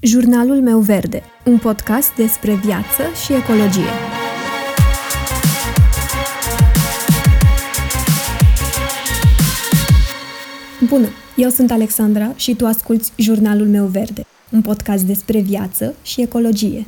Jurnalul meu verde, un podcast despre viață și ecologie. Bună, eu sunt Alexandra și tu asculți Jurnalul meu verde, un podcast despre viață și ecologie.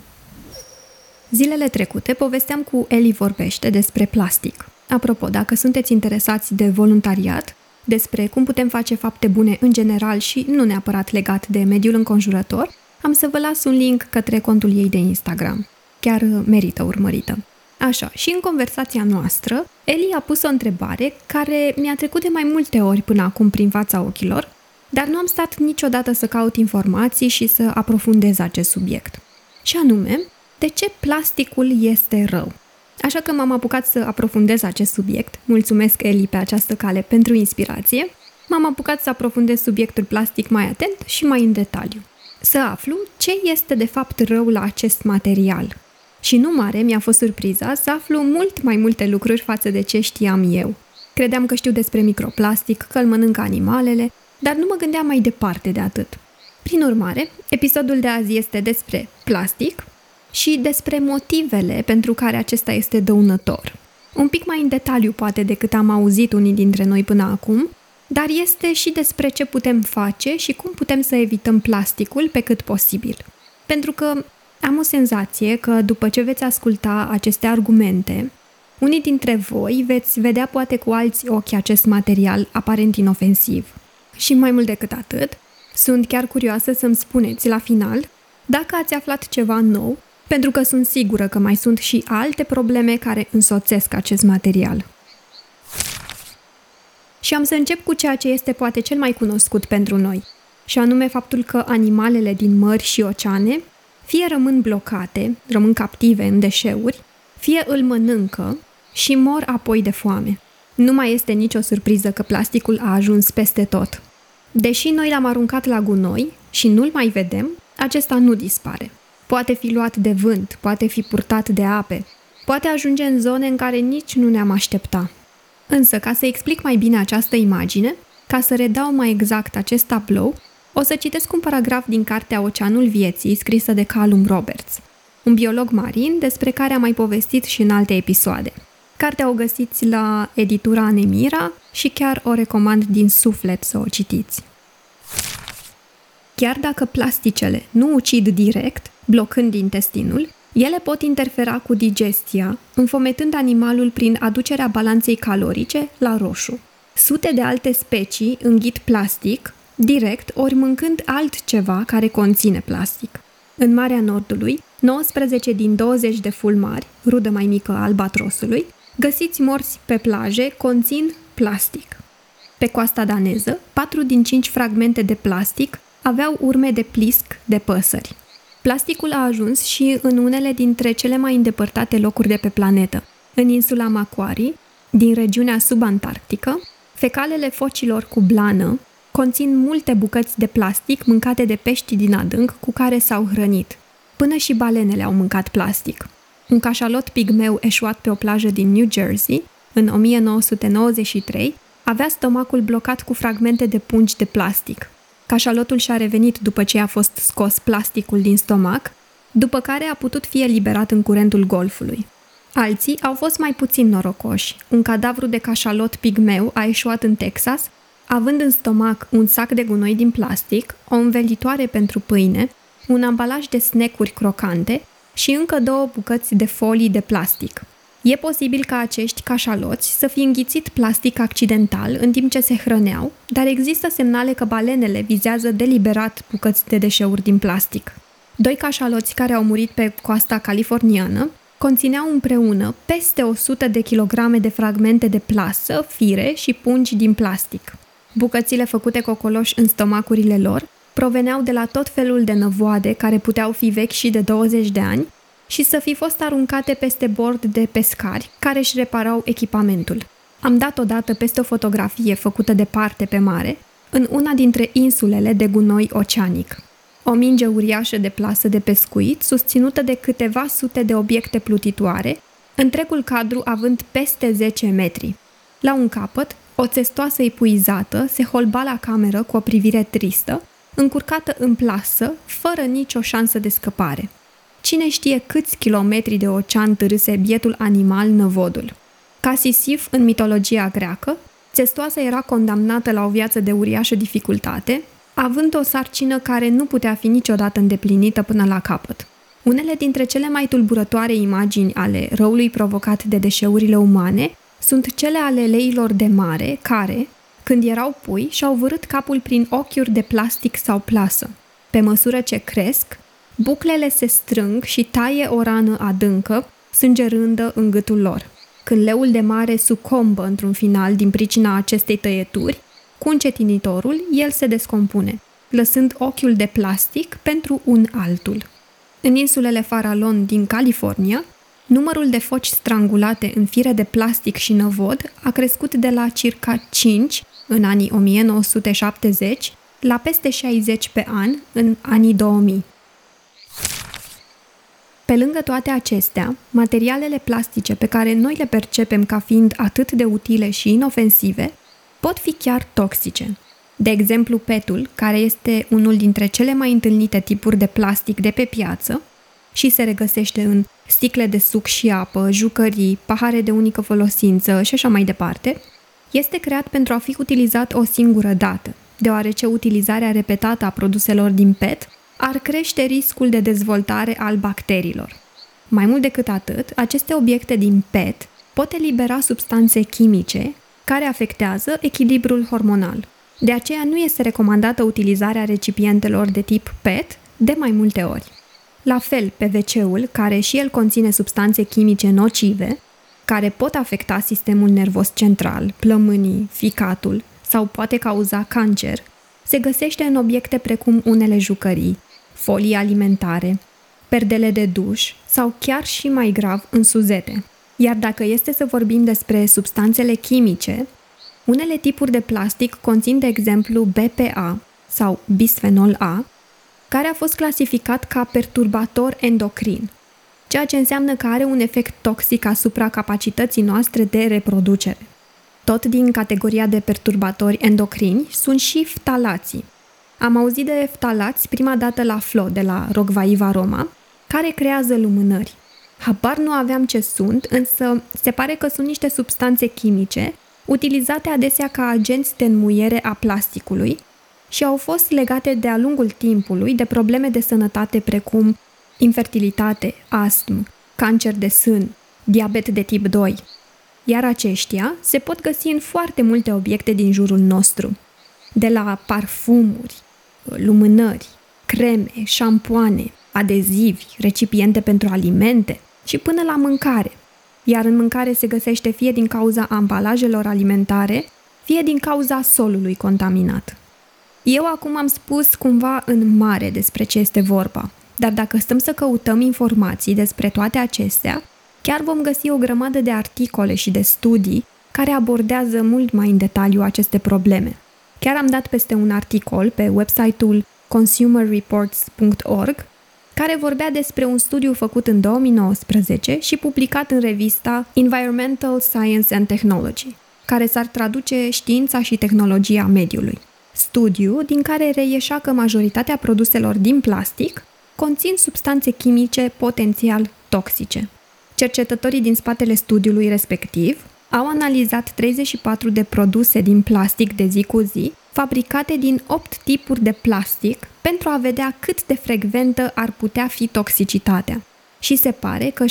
Zilele trecute povesteam cu Eli Vorbește despre plastic. Apropo, dacă sunteți interesați de voluntariat, despre cum putem face fapte bune în general și nu neapărat legat de mediul înconjurător, am să vă las un link către contul ei de Instagram. Chiar merită urmărită. Așa, și în conversația noastră, Eli a pus o întrebare care mi-a trecut de mai multe ori până acum prin fața ochilor, dar nu am stat niciodată să caut informații și să aprofundez acest subiect. Și anume, de ce plasticul este rău? Așa că m-am apucat să aprofundez acest subiect. Mulțumesc, Eli, pe această cale pentru inspirație. M-am apucat să aprofundez subiectul plastic mai atent și mai în detaliu să aflu ce este de fapt rău la acest material. Și nu mare mi-a fost surpriza să aflu mult mai multe lucruri față de ce știam eu. Credeam că știu despre microplastic, că îl mănâncă animalele, dar nu mă gândeam mai departe de atât. Prin urmare, episodul de azi este despre plastic și despre motivele pentru care acesta este dăunător. Un pic mai în detaliu poate decât am auzit unii dintre noi până acum, dar este și despre ce putem face și cum putem să evităm plasticul pe cât posibil. Pentru că am o senzație că după ce veți asculta aceste argumente, unii dintre voi veți vedea poate cu alți ochi acest material aparent inofensiv. Și mai mult decât atât, sunt chiar curioasă să-mi spuneți la final dacă ați aflat ceva nou, pentru că sunt sigură că mai sunt și alte probleme care însoțesc acest material. Și am să încep cu ceea ce este poate cel mai cunoscut pentru noi, și anume faptul că animalele din mări și oceane fie rămân blocate, rămân captive în deșeuri, fie îl mănâncă și mor apoi de foame. Nu mai este nicio surpriză că plasticul a ajuns peste tot. Deși noi l-am aruncat la gunoi și nu-l mai vedem, acesta nu dispare. Poate fi luat de vânt, poate fi purtat de ape, poate ajunge în zone în care nici nu ne-am aștepta. Însă, ca să explic mai bine această imagine, ca să redau mai exact acest tablou, o să citesc un paragraf din cartea Oceanul Vieții, scrisă de Callum Roberts, un biolog marin despre care am mai povestit și în alte episoade. Cartea o găsiți la editura Anemira și chiar o recomand din suflet să o citiți. Chiar dacă plasticele nu ucid direct, blocând intestinul, ele pot interfera cu digestia, înfometând animalul prin aducerea balanței calorice la roșu. Sute de alte specii înghit plastic, direct ori mâncând altceva care conține plastic. În Marea Nordului, 19 din 20 de fulmari, rudă mai mică a albatrosului, găsiți morți pe plaje, conțin plastic. Pe coasta daneză, 4 din 5 fragmente de plastic aveau urme de plisc de păsări. Plasticul a ajuns și în unele dintre cele mai îndepărtate locuri de pe planetă. În insula Macquarie, din regiunea subantarctică, fecalele focilor cu blană conțin multe bucăți de plastic mâncate de pești din adânc cu care s-au hrănit. Până și balenele au mâncat plastic. Un cașalot pigmeu eșuat pe o plajă din New Jersey, în 1993, avea stomacul blocat cu fragmente de pungi de plastic. Cașalotul și-a revenit după ce a fost scos plasticul din stomac, după care a putut fi eliberat în curentul golfului. Alții au fost mai puțin norocoși. Un cadavru de cașalot pigmeu a ieșuat în Texas, având în stomac un sac de gunoi din plastic, o învelitoare pentru pâine, un ambalaj de snecuri crocante și încă două bucăți de folii de plastic. E posibil ca acești cașaloți să fi înghițit plastic accidental în timp ce se hrăneau, dar există semnale că balenele vizează deliberat bucăți de deșeuri din plastic. Doi cașaloți care au murit pe coasta californiană conțineau împreună peste 100 de kilograme de fragmente de plasă, fire și pungi din plastic. Bucățile făcute cocoloși în stomacurile lor proveneau de la tot felul de năvoade care puteau fi vechi și de 20 de ani și să fi fost aruncate peste bord de pescari care își reparau echipamentul. Am dat odată peste o fotografie făcută departe pe mare, în una dintre insulele de gunoi oceanic. O minge uriașă de plasă de pescuit, susținută de câteva sute de obiecte plutitoare, întregul cadru având peste 10 metri. La un capăt, o țestoasă epuizată se holba la cameră cu o privire tristă, încurcată în plasă, fără nicio șansă de scăpare. Cine știe câți kilometri de ocean târâse bietul animal năvodul. Ca Sisif în mitologia greacă, Testoasa era condamnată la o viață de uriașă dificultate, având o sarcină care nu putea fi niciodată îndeplinită până la capăt. Unele dintre cele mai tulburătoare imagini ale răului provocat de deșeurile umane sunt cele ale leilor de mare care, când erau pui, și-au vărât capul prin ochiuri de plastic sau plasă. Pe măsură ce cresc, buclele se strâng și taie o rană adâncă, sângerândă în gâtul lor. Când leul de mare sucombă într-un final din pricina acestei tăieturi, cu încetinitorul, el se descompune, lăsând ochiul de plastic pentru un altul. În insulele Farallon din California, numărul de foci strangulate în fire de plastic și năvod a crescut de la circa 5 în anii 1970 la peste 60 pe an în anii 2000. Pe lângă toate acestea, materialele plastice pe care noi le percepem ca fiind atât de utile și inofensive, pot fi chiar toxice. De exemplu, petul, care este unul dintre cele mai întâlnite tipuri de plastic de pe piață și se regăsește în sticle de suc și apă, jucării, pahare de unică folosință și așa mai departe, este creat pentru a fi utilizat o singură dată, deoarece utilizarea repetată a produselor din PET ar crește riscul de dezvoltare al bacteriilor. Mai mult decât atât, aceste obiecte din PET pot elibera substanțe chimice care afectează echilibrul hormonal. De aceea nu este recomandată utilizarea recipientelor de tip PET de mai multe ori. La fel, PVC-ul, care și el conține substanțe chimice nocive, care pot afecta sistemul nervos central, plămânii, ficatul sau poate cauza cancer, se găsește în obiecte precum unele jucării, folii alimentare, perdele de duș sau chiar și mai grav în suzete. Iar dacă este să vorbim despre substanțele chimice, unele tipuri de plastic conțin, de exemplu, BPA sau bisfenol A, care a fost clasificat ca perturbator endocrin, ceea ce înseamnă că are un efect toxic asupra capacității noastre de reproducere. Tot din categoria de perturbatori endocrini sunt și ftalații. Am auzit de ftalați prima dată la Flo de la Rogvaiva Roma, care creează lumânări. Habar nu aveam ce sunt, însă se pare că sunt niște substanțe chimice utilizate adesea ca agenți de înmuiere a plasticului și au fost legate de-a lungul timpului de probleme de sănătate precum infertilitate, astm, cancer de sân, diabet de tip 2. Iar aceștia se pot găsi în foarte multe obiecte din jurul nostru, de la parfumuri, lumânări, creme, șampoane, adezivi, recipiente pentru alimente și până la mâncare. Iar în mâncare se găsește fie din cauza ambalajelor alimentare, fie din cauza solului contaminat. Eu acum am spus cumva în mare despre ce este vorba, dar dacă stăm să căutăm informații despre toate acestea, chiar vom găsi o grămadă de articole și de studii care abordează mult mai în detaliu aceste probleme. Chiar am dat peste un articol pe website-ul consumerreports.org care vorbea despre un studiu făcut în 2019 și publicat în revista Environmental Science and Technology, care s-ar traduce știința și tehnologia mediului. Studiu din care reieșea că majoritatea produselor din plastic conțin substanțe chimice potențial toxice. Cercetătorii din spatele studiului respectiv au analizat 34 de produse din plastic de zi cu zi, fabricate din 8 tipuri de plastic, pentru a vedea cât de frecventă ar putea fi toxicitatea. Și se pare că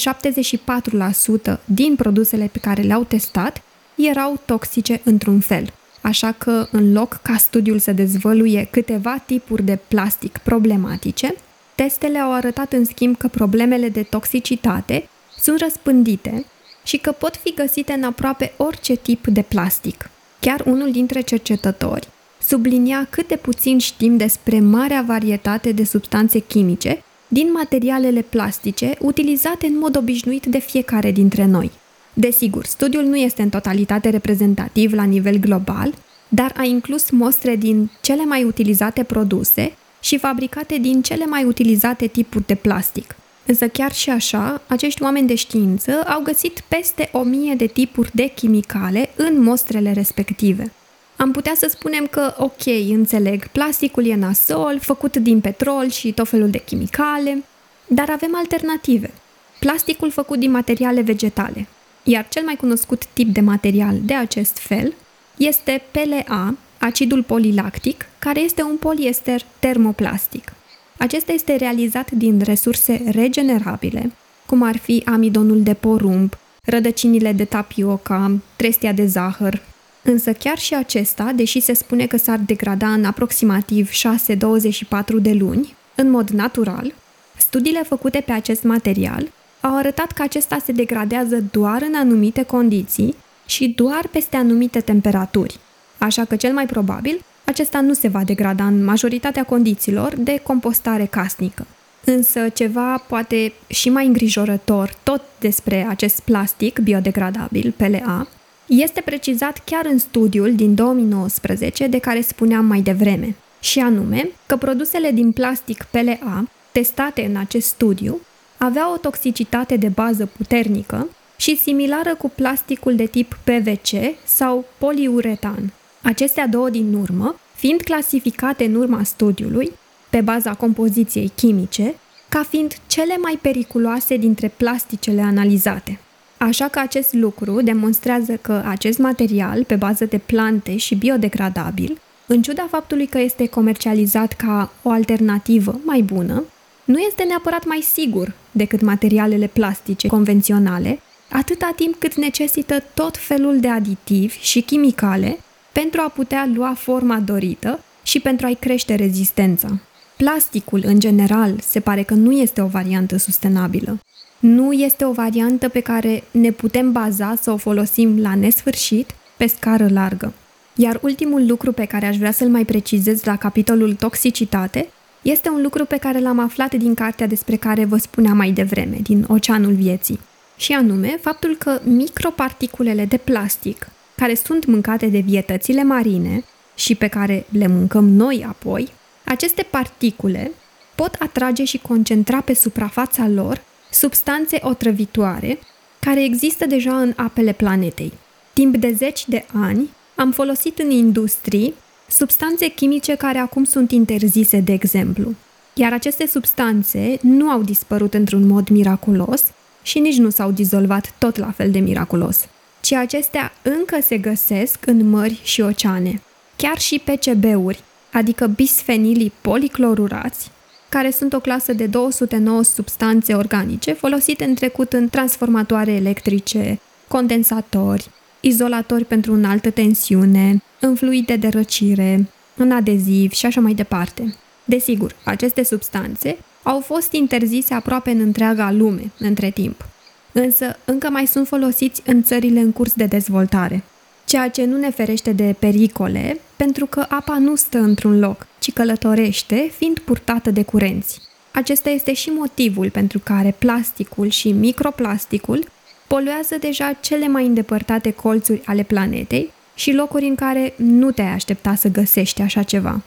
74% din produsele pe care le-au testat erau toxice într-un fel. Așa că, în loc ca studiul să dezvăluie câteva tipuri de plastic problematice, testele au arătat în schimb că problemele de toxicitate sunt răspândite și că pot fi găsite în aproape orice tip de plastic. Chiar unul dintre cercetători sublinia cât de puțin știm despre marea varietate de substanțe chimice din materialele plastice utilizate în mod obișnuit de fiecare dintre noi. Desigur, studiul nu este în totalitate reprezentativ la nivel global, dar a inclus mostre din cele mai utilizate produse și fabricate din cele mai utilizate tipuri de plastic. Însă chiar și așa, acești oameni de știință au găsit peste o mie de tipuri de chimicale în mostrele respective. am putea să spunem că, ok, înțeleg, plasticul e nasol, făcut din petrol și tot felul de chimicale, dar avem alternative. Plasticul făcut din materiale vegetale. Iar cel mai cunoscut tip de material de acest fel este PLA, acidul polilactic, care este un poliester termoplastic. Acesta este realizat din resurse regenerabile, cum ar fi amidonul de porumb, rădăcinile de tapioca, trestia de zahăr. Însă chiar și acesta, deși se spune că s-ar degrada în aproximativ 6-24 de luni, în mod natural, studiile făcute pe acest material au arătat că acesta se degradează doar în anumite condiții și doar peste anumite temperaturi. Așa că cel mai probabil, acesta nu se va degrada în majoritatea condițiilor de compostare casnică. Însă ceva poate și mai îngrijorător tot despre acest plastic biodegradabil, PLA, este precizat chiar în studiul din 2019 de care spuneam mai devreme, și anume că produsele din plastic PLA testate în acest studiu aveau o toxicitate de bază puternică și similară cu plasticul de tip PVC sau poliuretan. Acestea două din urmă, fiind clasificate în urma studiului, pe baza compoziției chimice, ca fiind cele mai periculoase dintre plasticele analizate. Așa că acest lucru demonstrează că acest material, pe bază de plante și biodegradabil, în ciuda faptului că este comercializat ca o alternativă mai bună, nu este neapărat mai sigur decât materialele plastice convenționale, atâta timp cât necesită tot felul de aditivi și chimicale pentru a putea lua forma dorită și pentru a-i crește rezistența. Plasticul, în general, se pare că nu este o variantă sustenabilă. Nu este o variantă pe care ne putem baza să o folosim la nesfârșit, pe scară largă. Iar ultimul lucru pe care aș vrea să-l mai precizez la capitolul toxicitate este un lucru pe care l-am aflat din cartea despre care vă spuneam mai devreme, din Oceanul Vieții. Și anume, faptul că microparticulele de plastic, care sunt mâncate de vietățile marine și pe care le mâncăm noi apoi, aceste particule pot atrage și concentra pe suprafața lor substanțe otrăvitoare care există deja în apele planetei. Timp de zeci de ani am folosit în industrii substanțe chimice care acum sunt interzise, de exemplu. Iar aceste substanțe nu au dispărut într-un mod miraculos și nici nu s-au dizolvat tot la fel de miraculos, ci acestea încă se găsesc în mări și oceane. Chiar și PCB-uri, adică bisfenilii policlorurați, care sunt o clasă de 209 substanțe organice folosite în trecut în transformatoare electrice, condensatori, izolatori pentru înaltă tensiune, în fluide de răcire, în adeziv și așa mai departe. Desigur, aceste substanțe au fost interzise aproape în întreaga lume între timp, însă încă mai sunt folosiți în țările în curs de dezvoltare, ceea ce nu ne ferește de pericole, pentru că apa nu stă într-un loc, ci călătorește, fiind purtată de curenți. Acesta este și motivul pentru care plasticul și microplasticul poluează deja cele mai îndepărtate colțuri ale planetei și locuri în care nu te-ai aștepta să găsești așa ceva.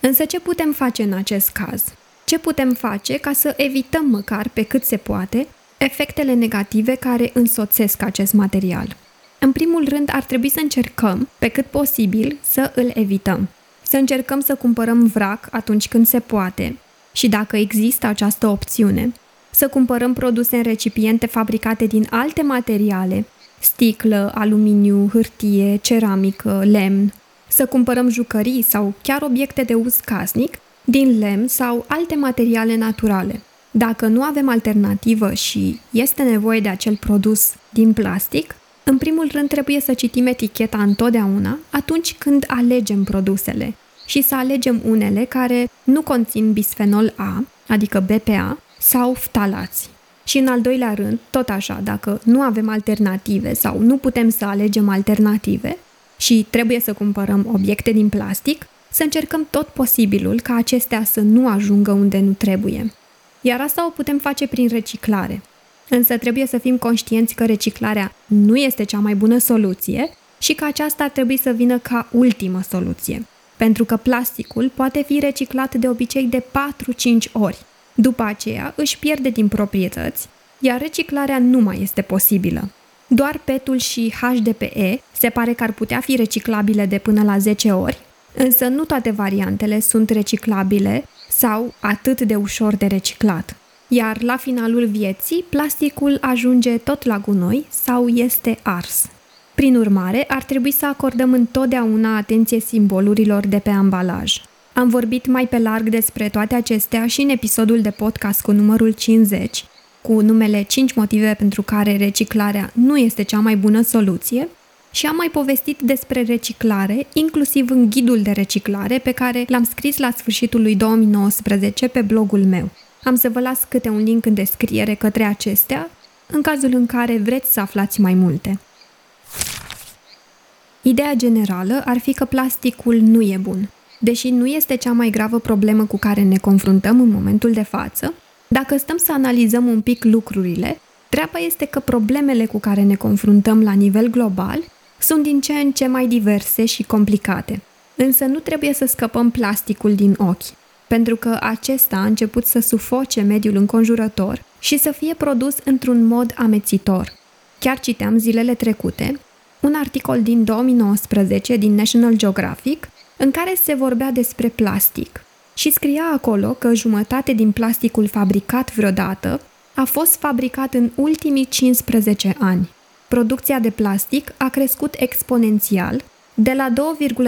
Însă ce putem face în acest caz? Ce putem face ca să evităm măcar pe cât se poate efectele negative care însoțesc acest material? În primul rând, ar trebui să încercăm, pe cât posibil, să îl evităm. Să încercăm să cumpărăm vrac atunci când se poate și dacă există această opțiune, să cumpărăm produse în recipiente fabricate din alte materiale, sticlă, aluminiu, hârtie, ceramică, lemn, să cumpărăm jucării sau chiar obiecte de uz casnic din lemn sau alte materiale naturale. Dacă nu avem alternativă și este nevoie de acel produs din plastic, în primul rând trebuie să citim eticheta întotdeauna atunci când alegem produsele și să alegem unele care nu conțin bisfenol A, adică BPA, sau ftalați. Și în al doilea rând, tot așa, dacă nu avem alternative sau nu putem să alegem alternative și trebuie să cumpărăm obiecte din plastic, să încercăm tot posibilul ca acestea să nu ajungă unde nu trebuie. Iar asta o putem face prin reciclare. Însă trebuie să fim conștienți că reciclarea nu este cea mai bună soluție și că aceasta trebuie să vină ca ultimă soluție. Pentru că plasticul poate fi reciclat de obicei de 4-5 ori după aceea își pierde din proprietăți, iar reciclarea nu mai este posibilă. Doar PET-ul și HDPE se pare că ar putea fi reciclabile de până la 10 ori, însă nu toate variantele sunt reciclabile sau atât de ușor de reciclat. Iar la finalul vieții, plasticul ajunge tot la gunoi sau este ars. Prin urmare, ar trebui să acordăm întotdeauna atenție simbolurilor de pe ambalaj. Am vorbit mai pe larg despre toate acestea și în episodul de podcast cu numărul 50, cu numele 5 motive pentru care reciclarea nu este cea mai bună soluție, și am mai povestit despre reciclare, inclusiv în ghidul de reciclare pe care l-am scris la sfârșitul lui 2019 pe blogul meu. Am să vă las câte un link în descriere către acestea, în cazul în care vreți să aflați mai multe. Ideea generală ar fi că plasticul nu e bun. Deși nu este cea mai gravă problemă cu care ne confruntăm în momentul de față, dacă stăm să analizăm un pic lucrurile, treaba este că problemele cu care ne confruntăm la nivel global sunt din ce în ce mai diverse și complicate. Însă nu trebuie să scăpăm plasticul din ochi, pentru că acesta a început să sufoce mediul înconjurător și să fie produs într-un mod amețitor. Chiar citeam zilele trecute un articol din 2019 din National Geographic în care se vorbea despre plastic și scria acolo că jumătate din plasticul fabricat vreodată a fost fabricat în ultimii 15 ani. Producția de plastic a crescut exponențial de la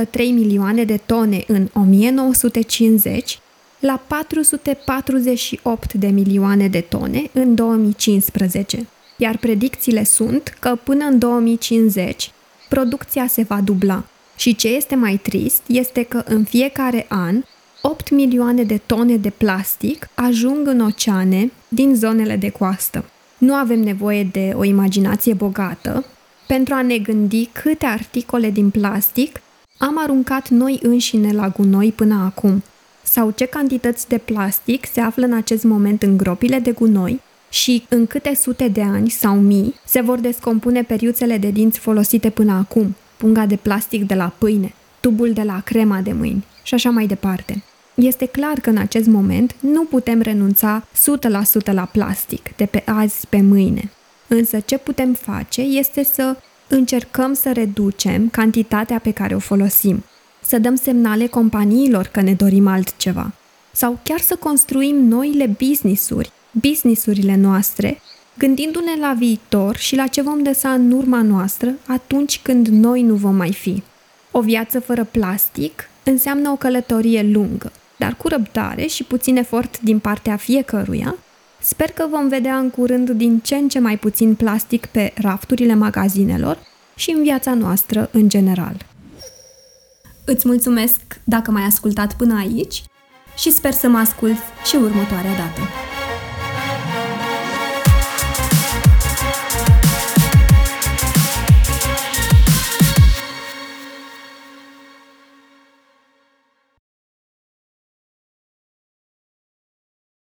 2,3 milioane de tone în 1950 la 448 de milioane de tone în 2015, iar predicțiile sunt că până în 2050 producția se va dubla. Și ce este mai trist este că în fiecare an 8 milioane de tone de plastic ajung în oceane din zonele de coastă. Nu avem nevoie de o imaginație bogată pentru a ne gândi câte articole din plastic am aruncat noi înșine la gunoi până acum, sau ce cantități de plastic se află în acest moment în gropile de gunoi și în câte sute de ani sau mii se vor descompune periuțele de dinți folosite până acum, punga de plastic de la pâine, tubul de la crema de mâini și așa mai departe. Este clar că în acest moment nu putem renunța 100% la plastic de pe azi pe mâine. Însă ce putem face este să încercăm să reducem cantitatea pe care o folosim, să dăm semnale companiilor că ne dorim altceva, sau chiar să construim noile business-uri, business-urile noastre, gândindu-ne la viitor și la ce vom lăsa în urma noastră atunci când noi nu vom mai fi. O viață fără plastic înseamnă o călătorie lungă, dar cu răbdare și puțin efort din partea fiecăruia, sper că vom vedea în curând din ce în ce mai puțin plastic pe rafturile magazinelor și în viața noastră în general. Îți mulțumesc dacă m-ai ascultat până aici și sper să mă ascult și următoarea dată.